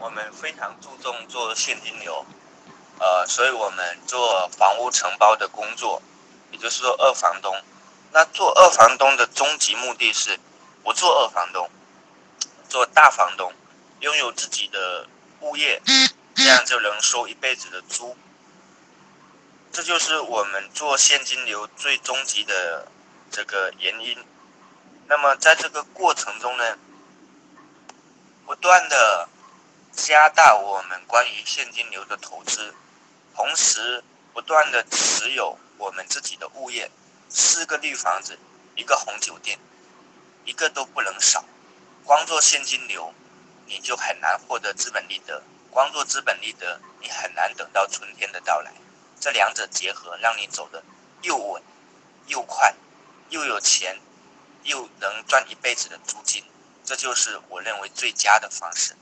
我们非常注重做现金流，呃，所以我们做房屋承包的工作，也就是说二房东。那做二房东的终极目的是不做二房东，做大房东，拥有自己的物业，这样就能收一辈子的租。这就是我们做现金流最终极的这个原因。那么在这个过程中呢，不断的。加大我们关于现金流的投资，同时不断的持有我们自己的物业，四个绿房子，一个红酒店，一个都不能少。光做现金流，你就很难获得资本利得；光做资本利得，你很难等到春天的到来。这两者结合，让你走的又稳又快，又有钱，又能赚一辈子的租金，这就是我认为最佳的方式。